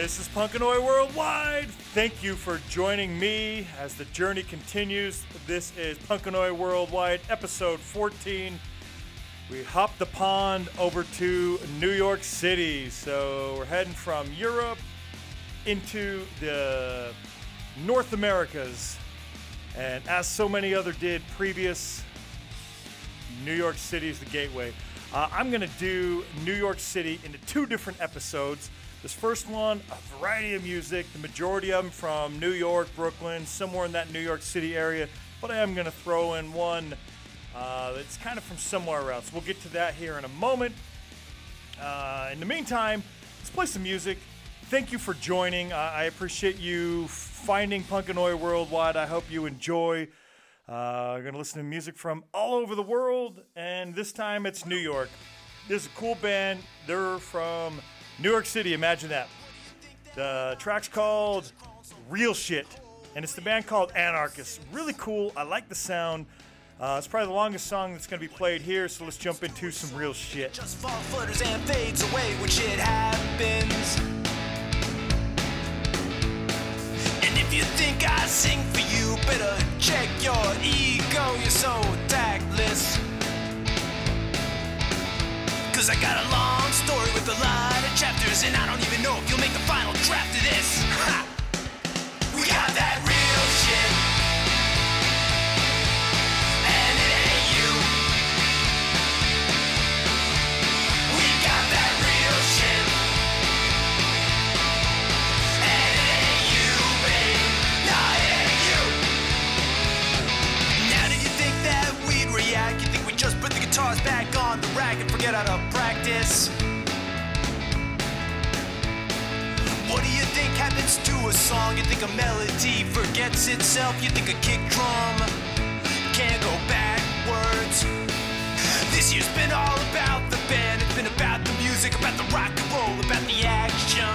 This is Punkanoid Worldwide. Thank you for joining me as the journey continues. This is Punkanoid Worldwide, episode 14. We hopped the pond over to New York City. So we're heading from Europe into the North Americas. And as so many other did previous, New York City is the gateway. Uh, I'm going to do New York City into two different episodes. This first one, a variety of music, the majority of them from New York, Brooklyn, somewhere in that New York City area. But I am going to throw in one uh, that's kind of from somewhere else. We'll get to that here in a moment. Uh, in the meantime, let's play some music. Thank you for joining. I appreciate you finding Punkanoid Worldwide. I hope you enjoy. Uh, we're going to listen to music from all over the world, and this time it's New York. This is a cool band. They're from New York City, imagine that. The track's called Real Shit, and it's the band called Anarchist. Really cool. I like the sound. Uh, it's probably the longest song that's going to be played here, so let's jump into some real shit. Just fall flutters and fades away when shit happens. And if you think I sing for you, better check your ego. You're so tactless. Cause I got a long story with a lot of chapters, and I don't even know if you'll make the final draft of this. Ha! We got that back on the rack and forget how to practice? What do you think happens to a song? You think a melody forgets itself? You think a kick drum can't go backwards? This year's been all about the band. It's been about the music, about the rock and roll, about the action.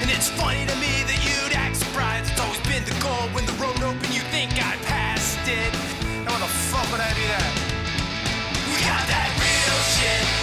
And it's funny to me that you'd act surprised. It's always been the goal. When the road open, you think I passed it. Fuck would I do? We got that real shit.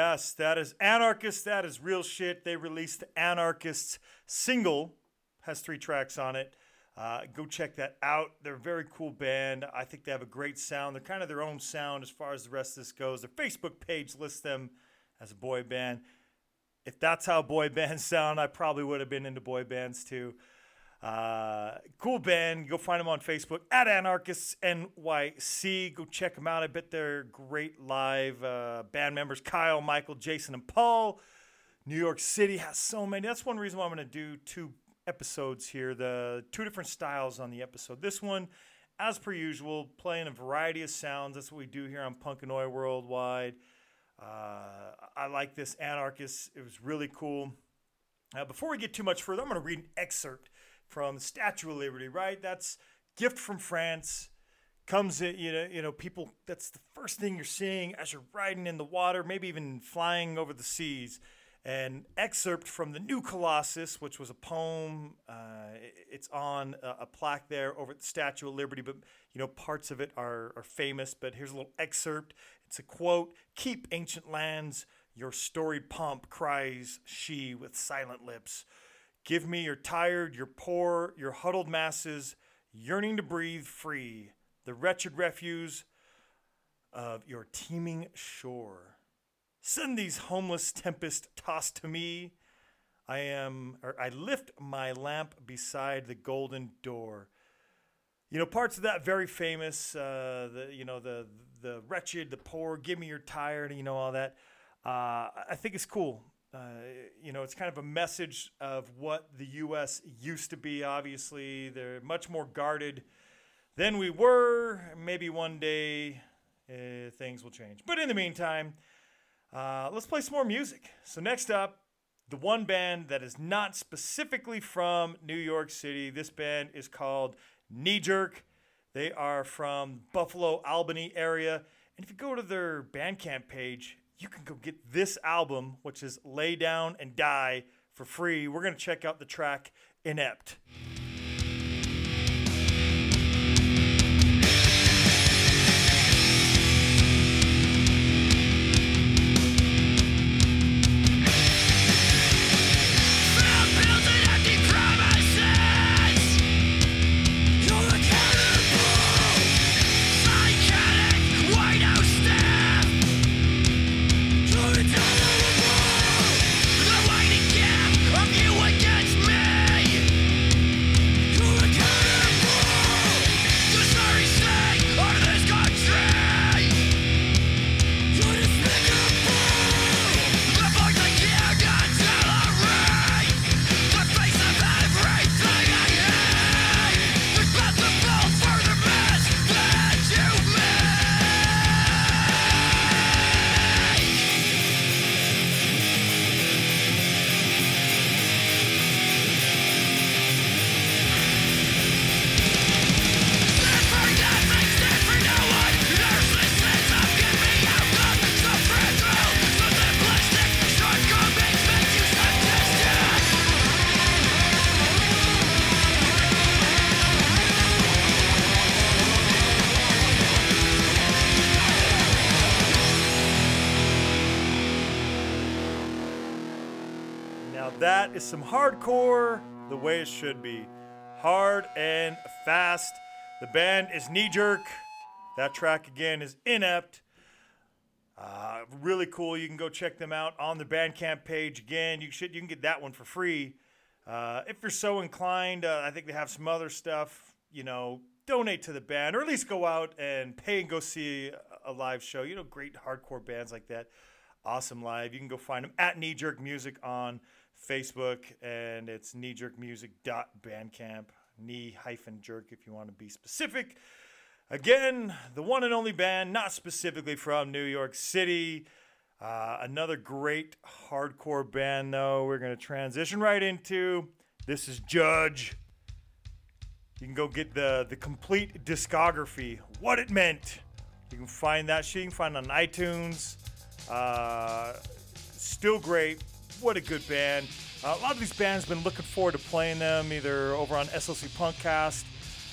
Yes, that is Anarchist. That is real shit. They released Anarchists single, has three tracks on it. Uh, go check that out. They're a very cool band. I think they have a great sound. They're kind of their own sound as far as the rest of this goes. Their Facebook page lists them as a boy band. If that's how boy bands sound, I probably would have been into boy bands too. Uh, cool band. Go find them on Facebook at Anarchists NYC. Go check them out. I bet they're great live. Uh, band members Kyle, Michael, Jason, and Paul. New York City has so many. That's one reason why I'm going to do two episodes here. The two different styles on the episode. This one, as per usual, playing a variety of sounds. That's what we do here on Punkanoid Worldwide. Uh, I like this Anarchist. It was really cool. Uh, before we get too much further, I'm going to read an excerpt from Statue of Liberty. Right, that's gift from France. Comes you know, you know, people. That's the first thing you're seeing as you're riding in the water, maybe even flying over the seas. an excerpt from the New Colossus, which was a poem. Uh, it's on a, plaque there over at the Statue of Liberty, but you know parts of it are, are famous. But here's a little excerpt. It's a quote: "Keep ancient lands, your storied pomp," cries she with silent lips. Give me your tired, your poor, your huddled masses, yearning to breathe free, the wretched refuse of your teeming shore. Send these homeless tempest tossed to me. I am, or I lift my lamp beside the golden door. You know, parts of that very famous. Uh, the you know the the wretched, the poor. Give me your tired. You know all that. Uh, I think it's cool. Uh, you know, it's kind of a message of what the U.S. used to be. Obviously, they're much more guarded than we were. Maybe one day uh, things will change. But in the meantime, uh, let's play some more music. So next up, the one band that is not specifically from New York City. This band is called Knee Jerk. They are from Buffalo, Albany area. And if you go to their Bandcamp page, you can go get this album, which is Lay Down and Die, for free. We're going to check out the track Inept. Hardcore the way it should be. Hard and fast. The band is Knee Jerk. That track again is Inept. Uh, really cool. You can go check them out on the Bandcamp page. Again, you should you can get that one for free. Uh, if you're so inclined, uh, I think they have some other stuff. You know, donate to the band, or at least go out and pay and go see a- live show. You know, great hardcore bands like that. Awesome live. You can go find them at Knee Jerk Music on Facebook, and it's kneejerkmusic.bandcamp. Knee hyphen jerk if you want to be specific. Again, the one and only band, not specifically from New York City. Uh, another great hardcore band, though, we're going to transition right into. This is Judge. You can go get the, the complete discography, what it meant. You can find that. You can find it on iTunes. Uh, still great. What a good band. Uh, a lot of these bands been looking forward to playing them either over on SLC Punkcast,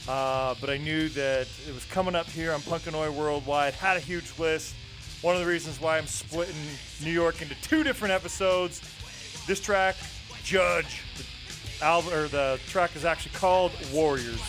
uh, but I knew that it was coming up here on Punkanoid Worldwide. Had a huge list. One of the reasons why I'm splitting New York into two different episodes. This track, Judge, the album or the track is actually called Warriors.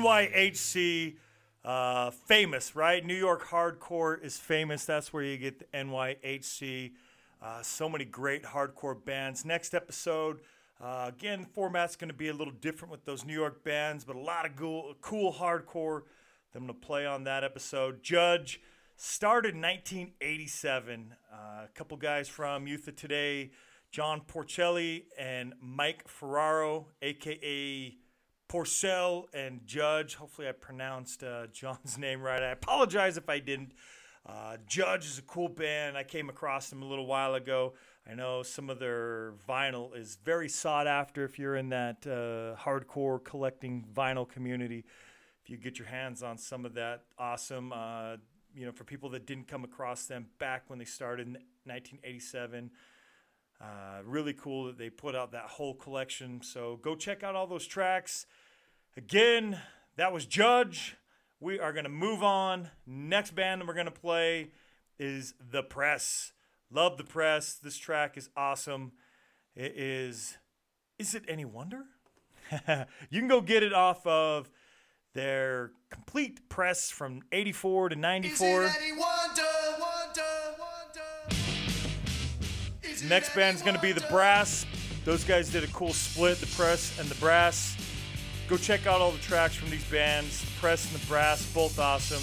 NYHC uh, famous, right? New York hardcore is famous. That's where you get the NYHC. Uh, so many great hardcore bands. Next episode, uh, again, format's going to be a little different with those New York bands, but a lot of cool, cool hardcore. I'm going to play on that episode. Judge started in 1987. Uh, a couple guys from Youth of Today, John Porcelly and Mike Ferraro, aka Porcell and Judge. Hopefully, I pronounced uh, John's name right. I apologize if I didn't. Uh, Judge is a cool band. I came across them a little while ago. I know some of their vinyl is very sought after if you're in that uh, hardcore collecting vinyl community. If you get your hands on some of that, awesome. Uh, you know, for people that didn't come across them back when they started in 1987. Uh, really cool that they put out that whole collection. So go check out all those tracks. Again, that was Judge. We are going to move on. Next band that we're going to play is The Press. Love The Press. This track is awesome. It is. Is it any wonder? you can go get it off of their complete press from 84 to 94. Next band is going to be The Brass. Those guys did a cool split, The Press and The Brass. Go check out all the tracks from these bands. The Press and the Brass, both awesome.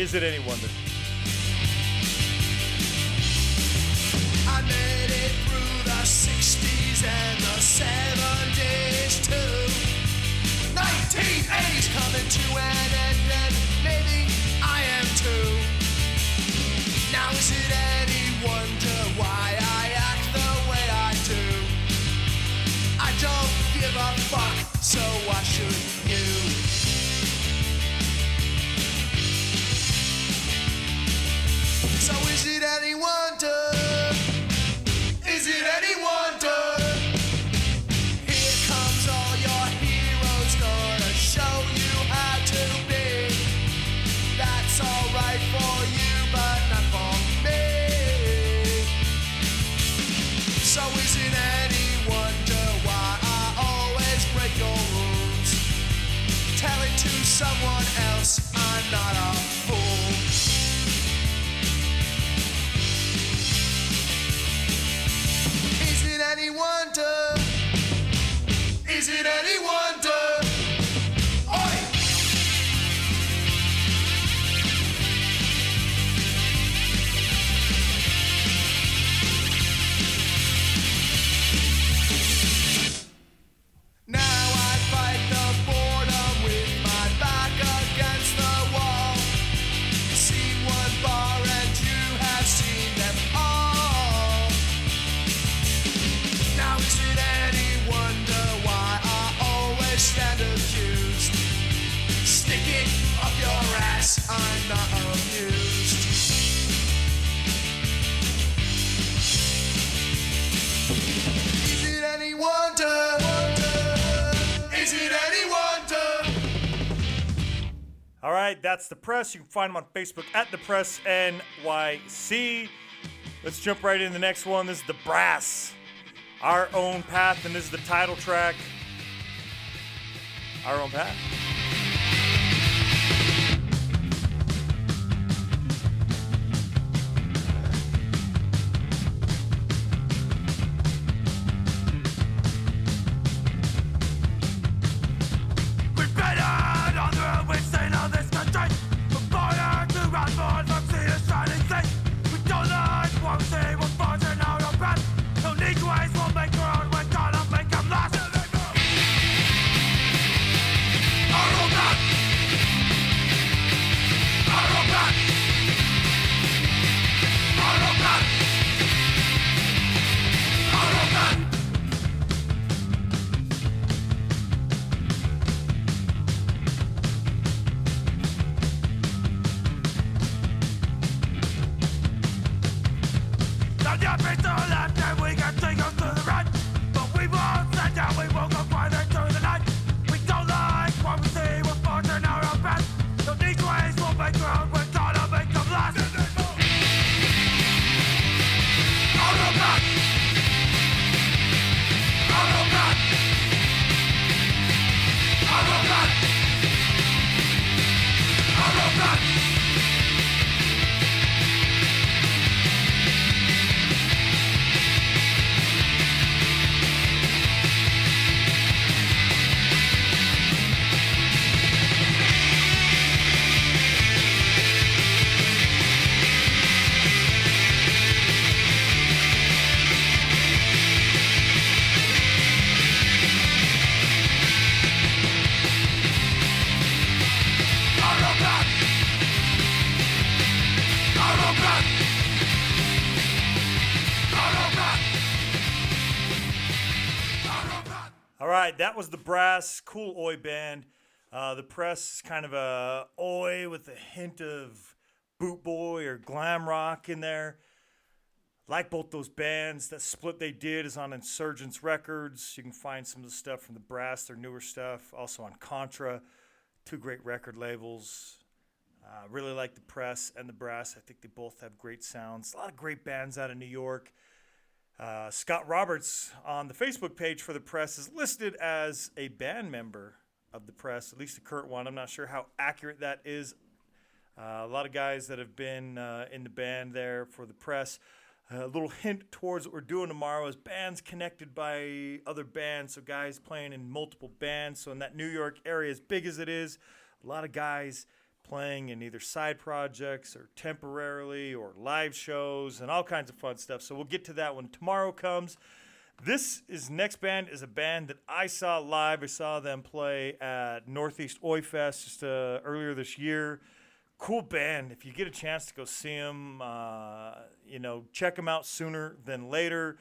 Is it any wonder? I made it through the 60s and the 70s too. 1980s coming to an wonder? Is it any All right, that's The Press. You can find them on Facebook at The Press NYC. Let's jump right into the next one. This is The Brass, Our Own Path, and this is the title track. Our Own Path. Radford, from sea to shining sea. We don't like what we right, that was the Brass, cool oi band. Uh, the press is kind of a oi with a hint of boot boy or glam rock in there. Like both those bands, that split they did is on Insurgence Records. You can find some of the stuff from the Brass, their newer stuff, also on Contra. Two great record labels. Uh, really like the Press and the Brass. I think they both have great sounds. A lot of great bands out of New York. Uh, Scott Roberts on the Facebook page for the press is listed as a band member of the press, at least the current one. I'm not sure how accurate that is. Uh, a lot of guys that have been uh, in the band there for the press. a little hint towards what we're doing tomorrow is bands connected by other bands. So guys playing in multiple bands. So in that New York area, as big as it is, a lot of guys playing in either side projects or temporarily or live shows and all kinds of fun stuff. So we'll get to that when tomorrow comes. This is next band is a band that I saw live. I saw them play at Northeast Oi Fest just uh, earlier this year. Cool band. If you get a chance to go see them, uh, you know, check them out sooner than later.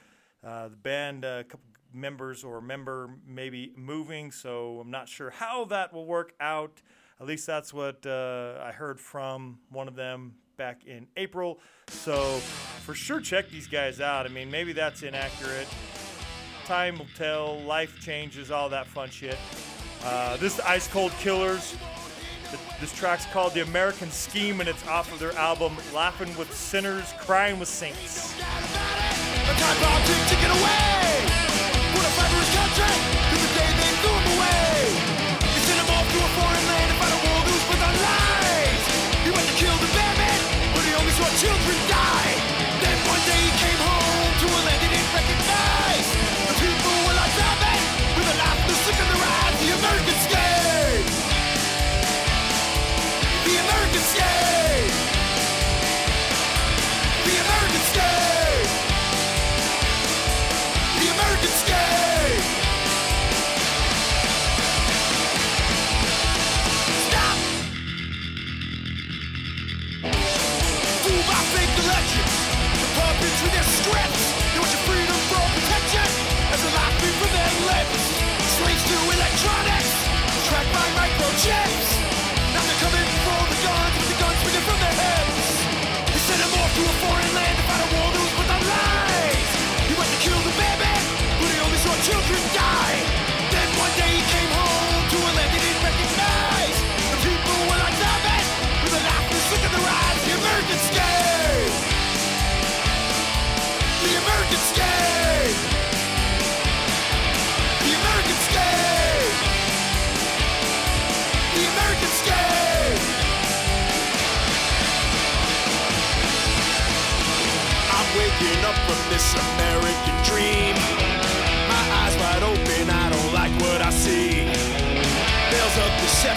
Uh, the band, a couple members or member maybe moving, so I'm not sure how that will work out. At least that's what uh, I heard from one of them back in April. So for sure, check these guys out. I mean, maybe that's inaccurate. Time will tell. Life changes, all that fun shit. Uh, this is Ice Cold Killers. This track's called The American Scheme, and it's off of their album Laughing with Sinners, Crying with Saints.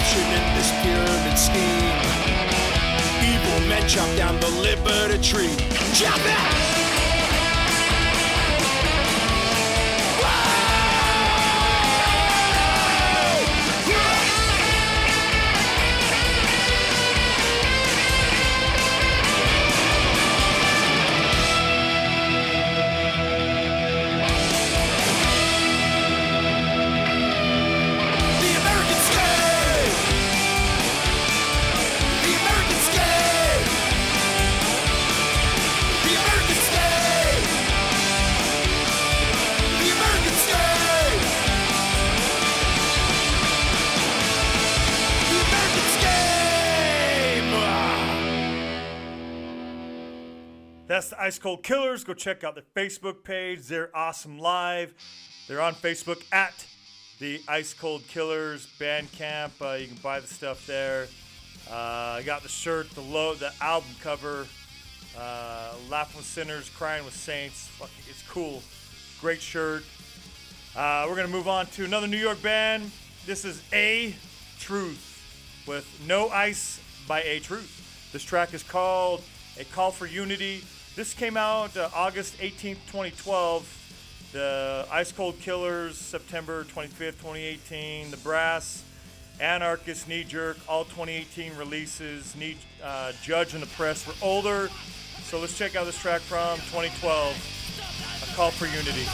Deception in this pyramid scheme. Evil men chop down the liberty tree. Chop it! That's the Ice Cold Killers. Go check out their Facebook page. They're awesome live. They're on Facebook at the Ice Cold Killers Bandcamp. Uh, you can buy the stuff there. Uh, I got the shirt, the low, the album cover. Uh, Laughing with Sinners, Crying with Saints. Fuck, it's cool. Great shirt. Uh, we're gonna move on to another New York band. This is A Truth with No Ice by A Truth. This track is called A Call for Unity. This came out uh, August 18th, 2012. The Ice Cold Killers, September 25th, 2018. The Brass Anarchist, Knee Jerk, all 2018 releases. Knee, uh, Judge and the Press were older. So let's check out this track from 2012 A Call for Unity.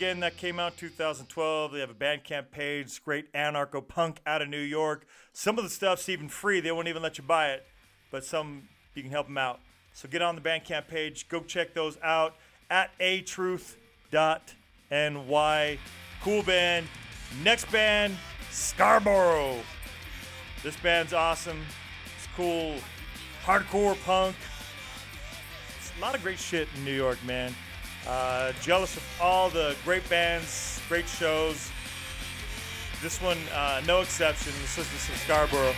Again, that came out 2012. They have a Bandcamp page, great anarcho punk out of New York. Some of the stuff's even free, they won't even let you buy it, but some you can help them out. So get on the Bandcamp page, go check those out at atruth.ny. Cool band. Next band, Scarborough. This band's awesome. It's cool. Hardcore punk. It's a lot of great shit in New York, man. Uh, jealous of all the great bands, great shows. This one, uh, no exception. This is from Scarborough.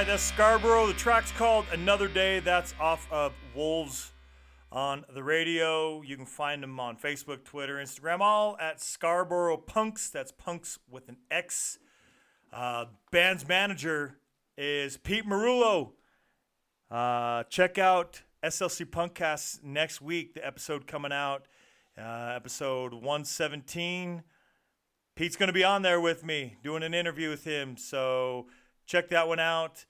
Right, that's Scarborough. The track's called Another Day. That's off of Wolves on the radio. You can find them on Facebook, Twitter, Instagram, all at Scarborough Punks. That's punks with an X. Uh, band's manager is Pete Marullo. Uh, check out SLC Punkcast next week. The episode coming out, uh, episode 117. Pete's going to be on there with me doing an interview with him. So check that one out.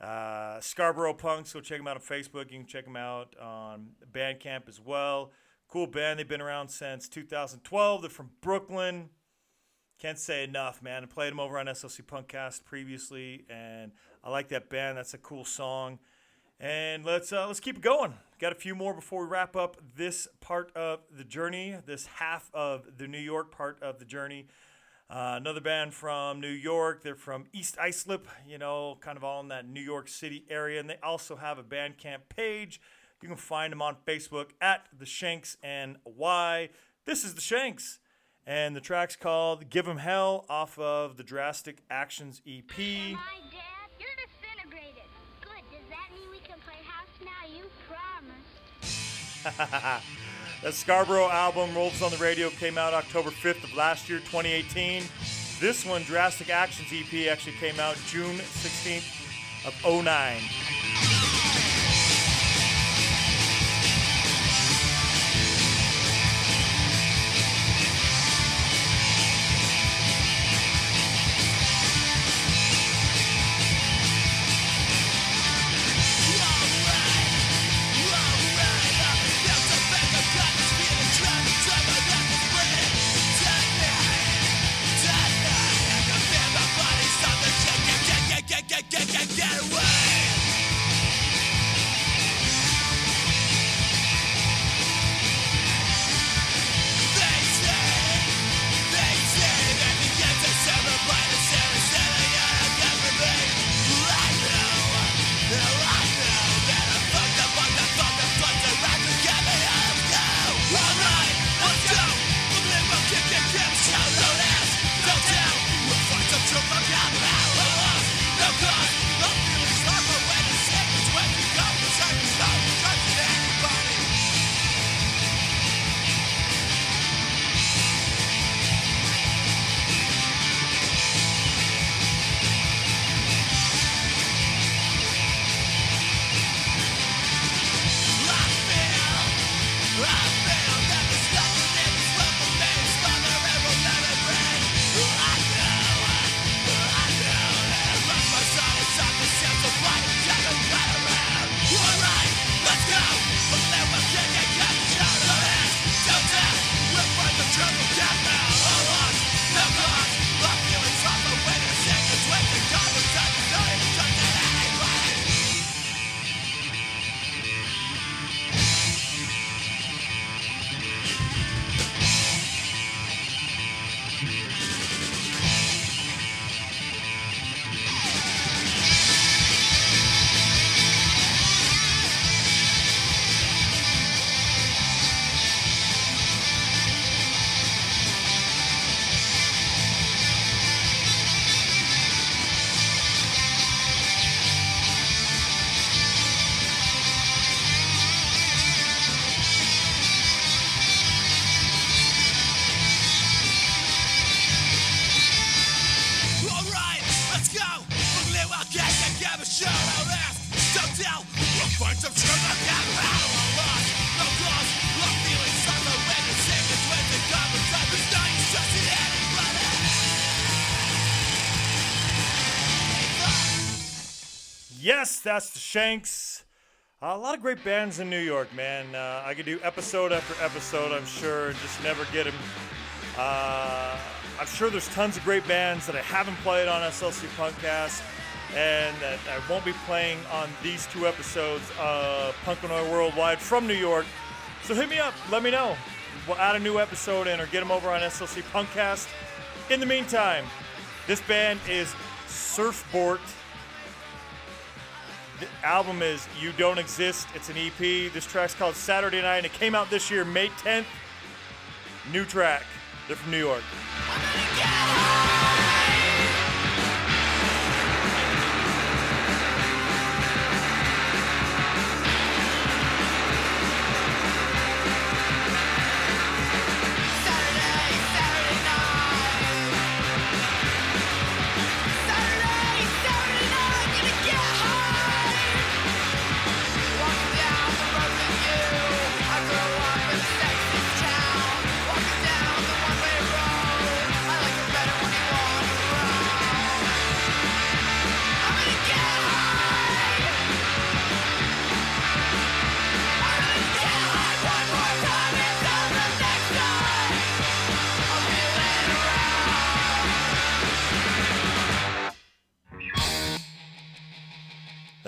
Uh, Scarborough Punks, go check them out on Facebook. You can check them out on Bandcamp as well. Cool band. They've been around since 2012. They're from Brooklyn. Can't say enough, man. I played them over on SLC Punkcast previously, and I like that band. That's a cool song. And let's uh, let's keep it going. Got a few more before we wrap up this part of the journey, this half of the New York part of the journey. Uh, another band from New York. They're from East Islip, you know, kind of all in that New York City area. And they also have a Bandcamp page. You can find them on Facebook at The Shanks NY. This is The Shanks. And the track's called Give 'em Hell off of the Drastic Actions EP. My dad, you're disintegrated. Good. Does that mean we can play house now? You promised. That Scarborough album, Rolls on the Radio, came out October 5th of last year, 2018. This one, Drastic Actions EP, actually came out June 16th of 09. Yes, that's the Shanks. a lot of great bands in New York, man. Uh, I could do episode after episode, I'm sure, and just never get them. Uh, I'm sure there's tons of great bands that I haven't played on SLC Punkcast and that I won't be playing on these two episodes of Punkanoid Worldwide from New York. So hit me up, let me know. We'll add a new episode in or get them over on SLC Punkcast. In the meantime, this band is Surfboard. The album is You Don't Exist. It's an EP. This track's called Saturday Night, and it came out this year, May 10th. New track. They're from New York.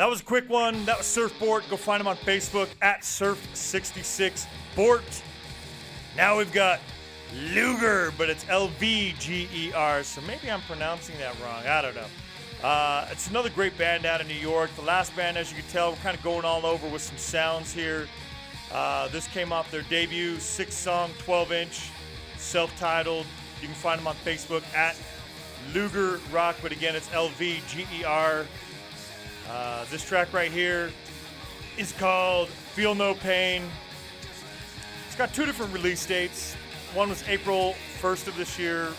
That was a quick one. That was Surfboard. Go find him on Facebook at Surf66Bort. Now we've got Luger, but it's L V G E R. So maybe I'm pronouncing that wrong. I don't know. Uh, it's another great band out of New York. The last band, as you can tell, we're kind of going all over with some sounds here. Uh, this came off their debut six song, 12 inch, self titled. You can find them on Facebook at Luger Rock, but again, it's L V G E R. Uh, this track right here is called Feel No Pain. It's got two different release dates. One was April 1st of this year,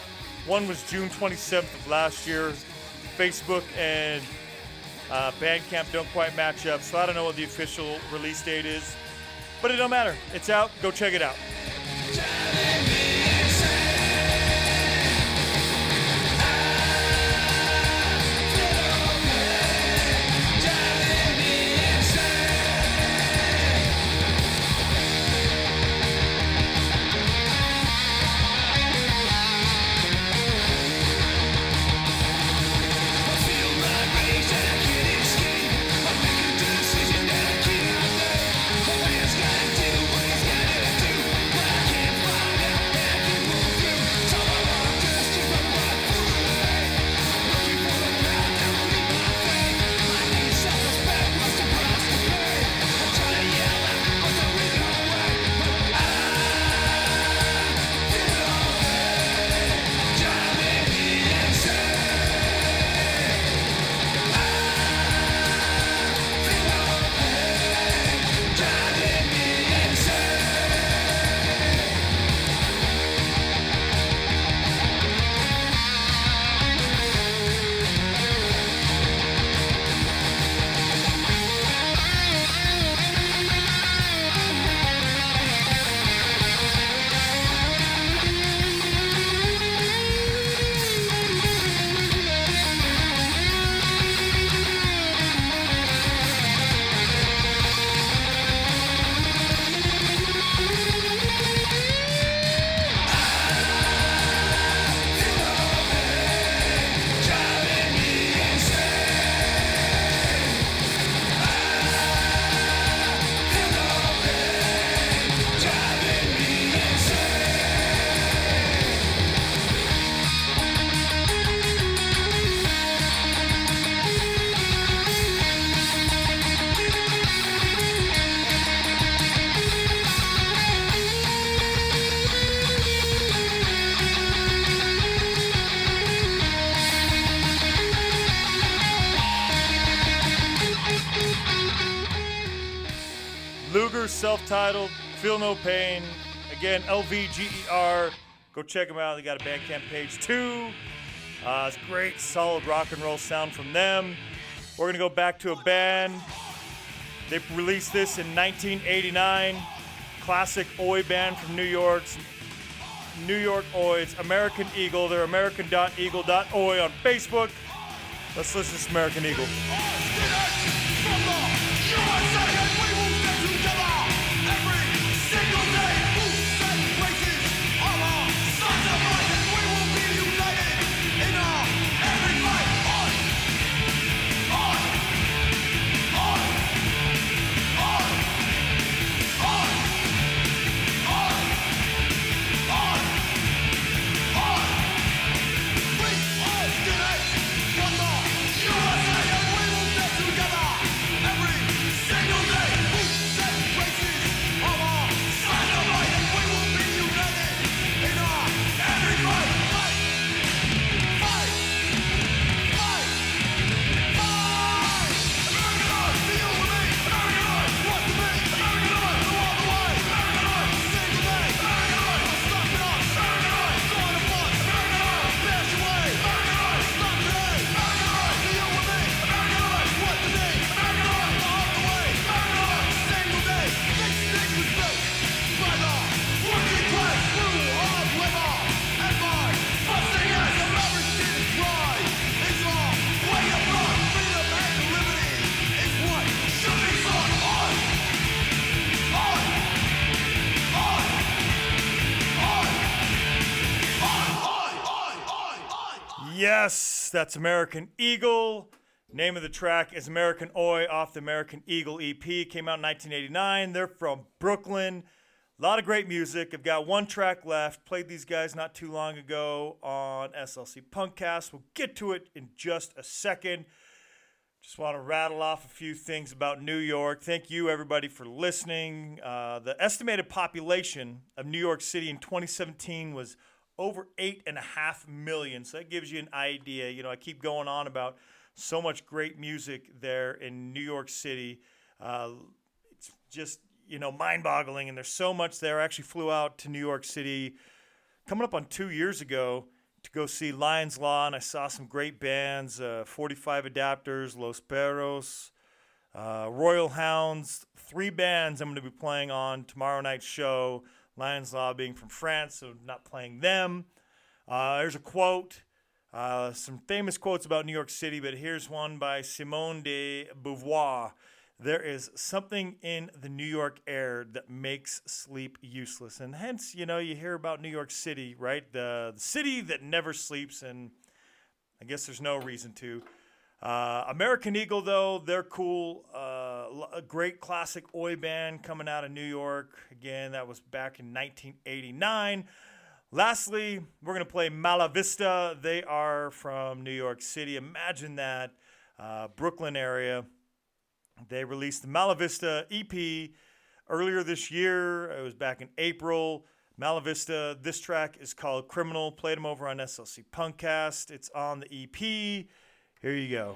one was June 27th of last year. Facebook and uh, Bandcamp don't quite match up, so I don't know what the official release date is. But it don't matter. It's out. Go check it out. Self-titled, Feel No Pain. Again, LVGER. Go check them out. They got a Bandcamp page too. Uh, it's great, solid rock and roll sound from them. We're gonna go back to a band. They released this in 1989. Classic Oi band from New York. New York Oi. American Eagle. They're American.eagle.oi on Facebook. Let's listen to American Eagle. Yes, that's American Eagle. Name of the track is American Oi off the American Eagle EP. Came out in 1989. They're from Brooklyn. A lot of great music. I've got one track left. Played these guys not too long ago on SLC Punkcast. We'll get to it in just a second. Just want to rattle off a few things about New York. Thank you, everybody, for listening. Uh, the estimated population of New York City in 2017 was over eight and a half million. So that gives you an idea. You know, I keep going on about so much great music there in New York City. Uh, it's just you know mind-boggling, and there's so much there. I actually flew out to New York City coming up on two years ago to go see Lions Law, and I saw some great bands: uh, 45 Adapters, Los Perros, uh, Royal Hounds. Three bands I'm going to be playing on tomorrow night's show. Lions Law being from France, so not playing them. Uh, there's a quote. Uh, some famous quotes about New York City, but here's one by Simone de Beauvoir. There is something in the New York air that makes sleep useless. And hence, you know, you hear about New York City, right? The, the city that never sleeps, and I guess there's no reason to. Uh, American Eagle, though, they're cool. A great classic Oi band coming out of New York. Again, that was back in 1989. Lastly, we're going to play Mala Vista. They are from New York City. Imagine that. Uh, Brooklyn area. They released the Mala Vista EP earlier this year. It was back in April. Mala Vista, this track is called Criminal. Played them over on SLC Punkcast. It's on the EP. Here you go.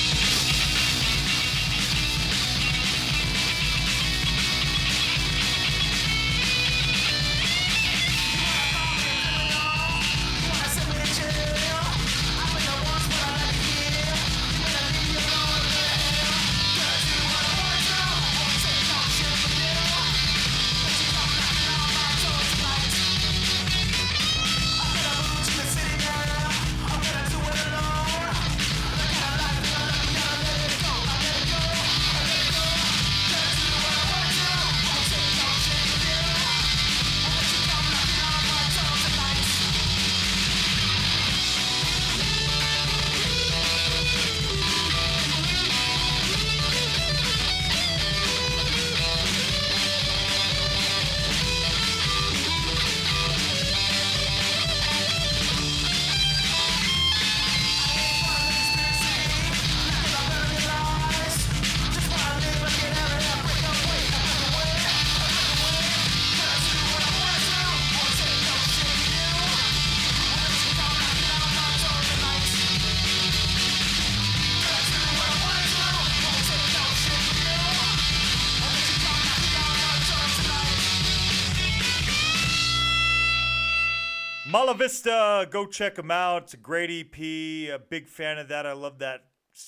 Mala Vista, go check them out. It's a great EP. A big fan of that. I love that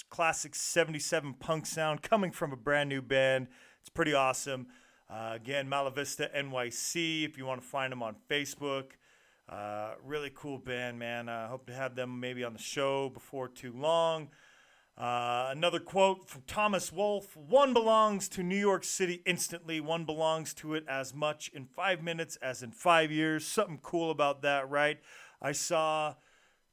classic 77 punk sound coming from a brand new band. It's pretty awesome. Uh, again, Malavista NYC, if you want to find them on Facebook. Uh, really cool band, man. I uh, hope to have them maybe on the show before too long. Uh, another quote from Thomas Wolfe One belongs to New York City instantly, one belongs to it as much in five minutes as in five years. Something cool about that, right? I saw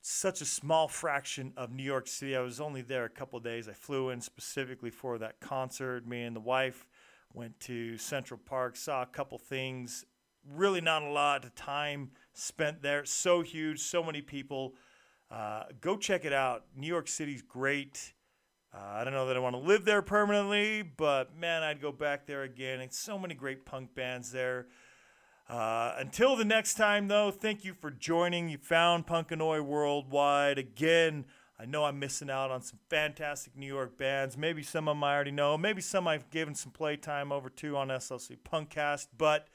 such a small fraction of New York City. I was only there a couple days. I flew in specifically for that concert. Me and the wife went to Central Park, saw a couple things. Really, not a lot of time spent there. So huge, so many people. Uh, go check it out. New York City's great. Uh, I don't know that I want to live there permanently, but man, I'd go back there again. And so many great punk bands there. Uh, until the next time, though, thank you for joining. You found Punkanoid Worldwide. Again, I know I'm missing out on some fantastic New York bands. Maybe some of them I already know. Maybe some I've given some playtime over to on SLC Punkcast. But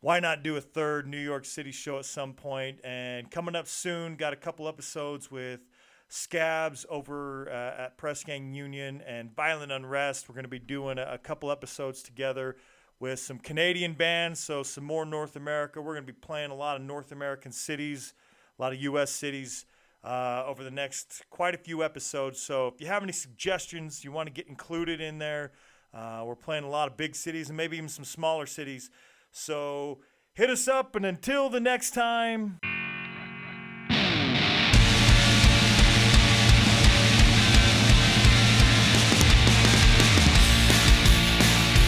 why not do a third New York City show at some point? And coming up soon, got a couple episodes with Scabs over uh, at Press Gang Union and Violent Unrest. We're going to be doing a, a, couple episodes together with some Canadian bands, so some more North America. We're going to be playing a lot of North American cities, a lot of U.S. cities. Uh, over the next quite a few episodes. So if you have any suggestions you want to get included in there, uh, we're playing a lot of big cities and maybe even some smaller cities. So hit us up, and until the next time.